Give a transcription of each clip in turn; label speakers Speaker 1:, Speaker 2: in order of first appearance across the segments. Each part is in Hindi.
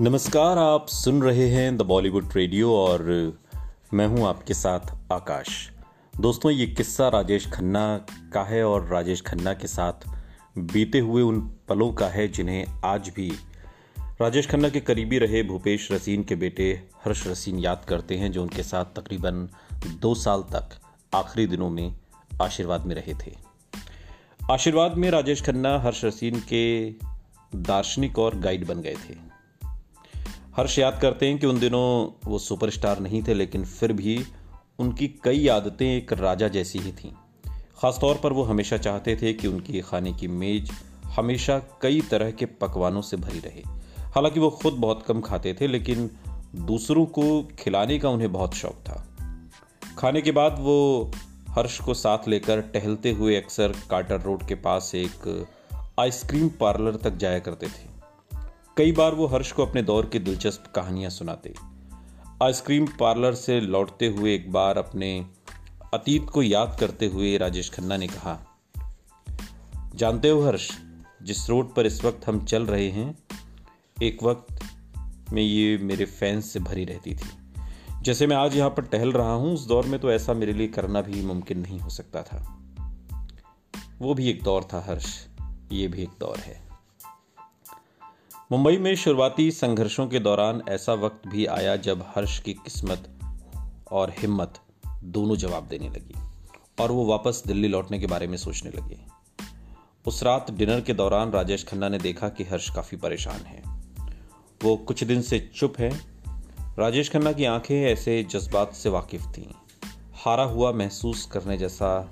Speaker 1: नमस्कार, आप सुन रहे हैं द बॉलीवुड रेडियो और मैं हूँ आपके साथ आकाश। दोस्तों, ये किस्सा राजेश खन्ना का है और राजेश खन्ना के साथ बीते हुए उन पलों का है जिन्हें आज भी राजेश खन्ना के करीबी रहे भूपेश रसीन के बेटे हर्ष रसीन याद करते हैं, जो उनके साथ तकरीबन दो साल तक आखिरी दिनों में आशीर्वाद में रहे थे। आशीर्वाद में राजेश खन्ना हर्ष रसीन के दार्शनिक और गाइड बन गए थे। हर्ष याद करते हैं कि उन दिनों वो सुपरस्टार नहीं थे, लेकिन फिर भी उनकी कई आदतें एक राजा जैसी ही थीं। ख़ासतौर पर वो हमेशा चाहते थे कि उनकी खाने की मेज हमेशा कई तरह के पकवानों से भरी रहे। हालाँकि वो खुद बहुत कम खाते थे, लेकिन दूसरों को खिलाने का उन्हें बहुत शौक था। खाने के बाद वो हर्ष को साथ लेकर टहलते हुए अक्सर कार्टर रोड के पास एक आइसक्रीम पार्लर तक जाया करते थे। कई बार वो हर्ष को अपने दौर की दिलचस्प कहानियाँ सुनाते। आइसक्रीम पार्लर से लौटते हुए एक बार अपने अतीत को याद करते हुए राजेश खन्ना ने कहा, जानते हो हर्ष, जिस रोड पर इस वक्त हम चल रहे हैं, एक वक्त में ये मेरे फैंस से भरी रहती थी। जैसे मैं आज यहाँ पर टहल रहा हूँ, उस दौर में तो ऐसा मेरे लिए करना भी मुमकिन नहीं हो सकता था। वो भी एक दौर था हर्ष, ये भी एक दौर है। मुंबई में शुरुआती संघर्षों के दौरान ऐसा वक्त भी आया जब हर्ष की किस्मत और हिम्मत दोनों जवाब देने लगी और वो वापस दिल्ली लौटने के बारे में सोचने लगे। उस रात डिनर के दौरान राजेश खन्ना ने देखा कि हर्ष काफ़ी परेशान है। वो कुछ दिन से चुप है। राजेश खन्ना की आँखें ऐसे जज्बात से वाकिफ थीं। हारा हुआ महसूस करने जैसा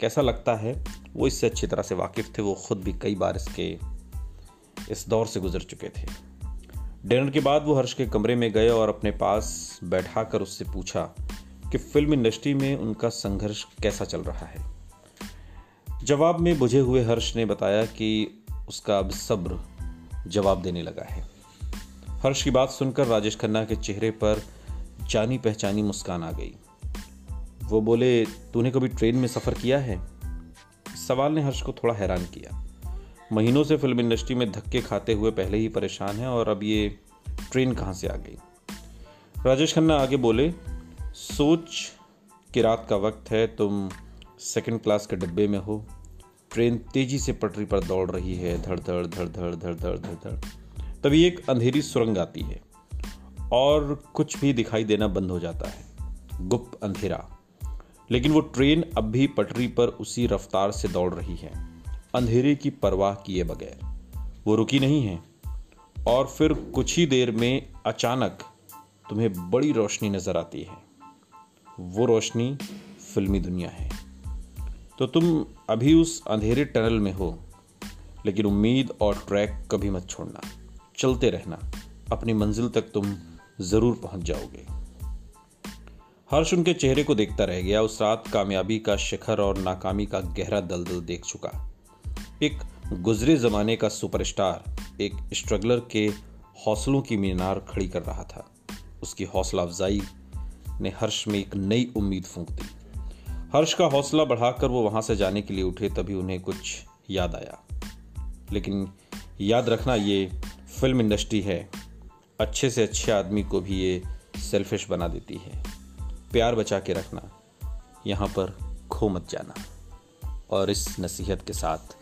Speaker 1: कैसा लगता है, वो इससे अच्छी तरह से वाकिफ थे। वो खुद भी कई बार इसके इस दौर से गुजर चुके थे। डिनर के बाद वो हर्ष के कमरे में गए और अपने पास बैठा कर उससे पूछा कि फ़िल्म इंडस्ट्री में उनका संघर्ष कैसा चल रहा है। जवाब में बुझे हुए हर्ष ने बताया कि उसका अब सब्र जवाब देने लगा है। हर्ष की बात सुनकर राजेश खन्ना के चेहरे पर जानी पहचानी मुस्कान आ गई। वो बोले, तूने कभी ट्रेन में सफ़र किया है? सवाल ने हर्ष को थोड़ा हैरान किया। महीनों से फ़िल्म इंडस्ट्री में धक्के खाते हुए पहले ही परेशान हैं और अब ये ट्रेन कहाँ से आ गई? राजेश खन्ना आगे बोले, सोच कि रात का वक्त है, तुम सेकंड क्लास के डिब्बे में हो। ट्रेन तेज़ी से पटरी पर दौड़ रही है धड़ धड़ धड़ धड़ धड़ धड़ धड़ धड़ तभी एक अंधेरी सुरंग आती है और कुछ भी दिखाई देना बंद हो जाता है। गुप्त अंधेरा। लेकिन वो ट्रेन अब भी पटरी पर उसी रफ्तार से दौड़ रही है। अंधेरे की परवाह किए बगैर। वो रुकी नहीं है। और फिर कुछ ही देर में अचानक तुम्हें बड़ी रोशनी नज़र आती है। वो रोशनी फिल्मी दुनिया है। तो तुम अभी उस अंधेरे टनल में हो, लेकिन उम्मीद और ट्रैक कभी मत छोड़ना। चलते रहना। अपनी मंजिल तक तुम ज़रूर पहुँच जाओगे। हर्ष उनके चेहरे को देखता रह गया। उस रात कामयाबी का शिखर और नाकामी का गहरा दलदल देख चुका। एक गुजरे जमाने का सुपरस्टार, एक स्ट्रगलर के हौसलों की मीनार खड़ी कर रहा था। उसकी हौसला अफजाई ने हर्ष में एक नई उम्मीद फूंक दी। हर्ष का हौसला बढ़ाकर वो वहाँ से जाने के लिए उठे तभी उन्हें कुछ याद आया। लेकिन याद रखना, ये फ़िल्म इंडस्ट्री है। अच्छे से अच्छे आदमी को भी ये सेल्फिश बना देती है। प्यार बचा के रखना, यहाँ पर खो मत जाना। और इस नसीहत के साथ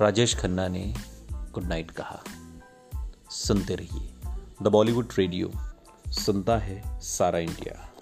Speaker 1: राजेश खन्ना ने गुड नाइट कहा। सुनते रहिए। द बॉलीवुड रेडियो, सुनता है सारा इंडिया।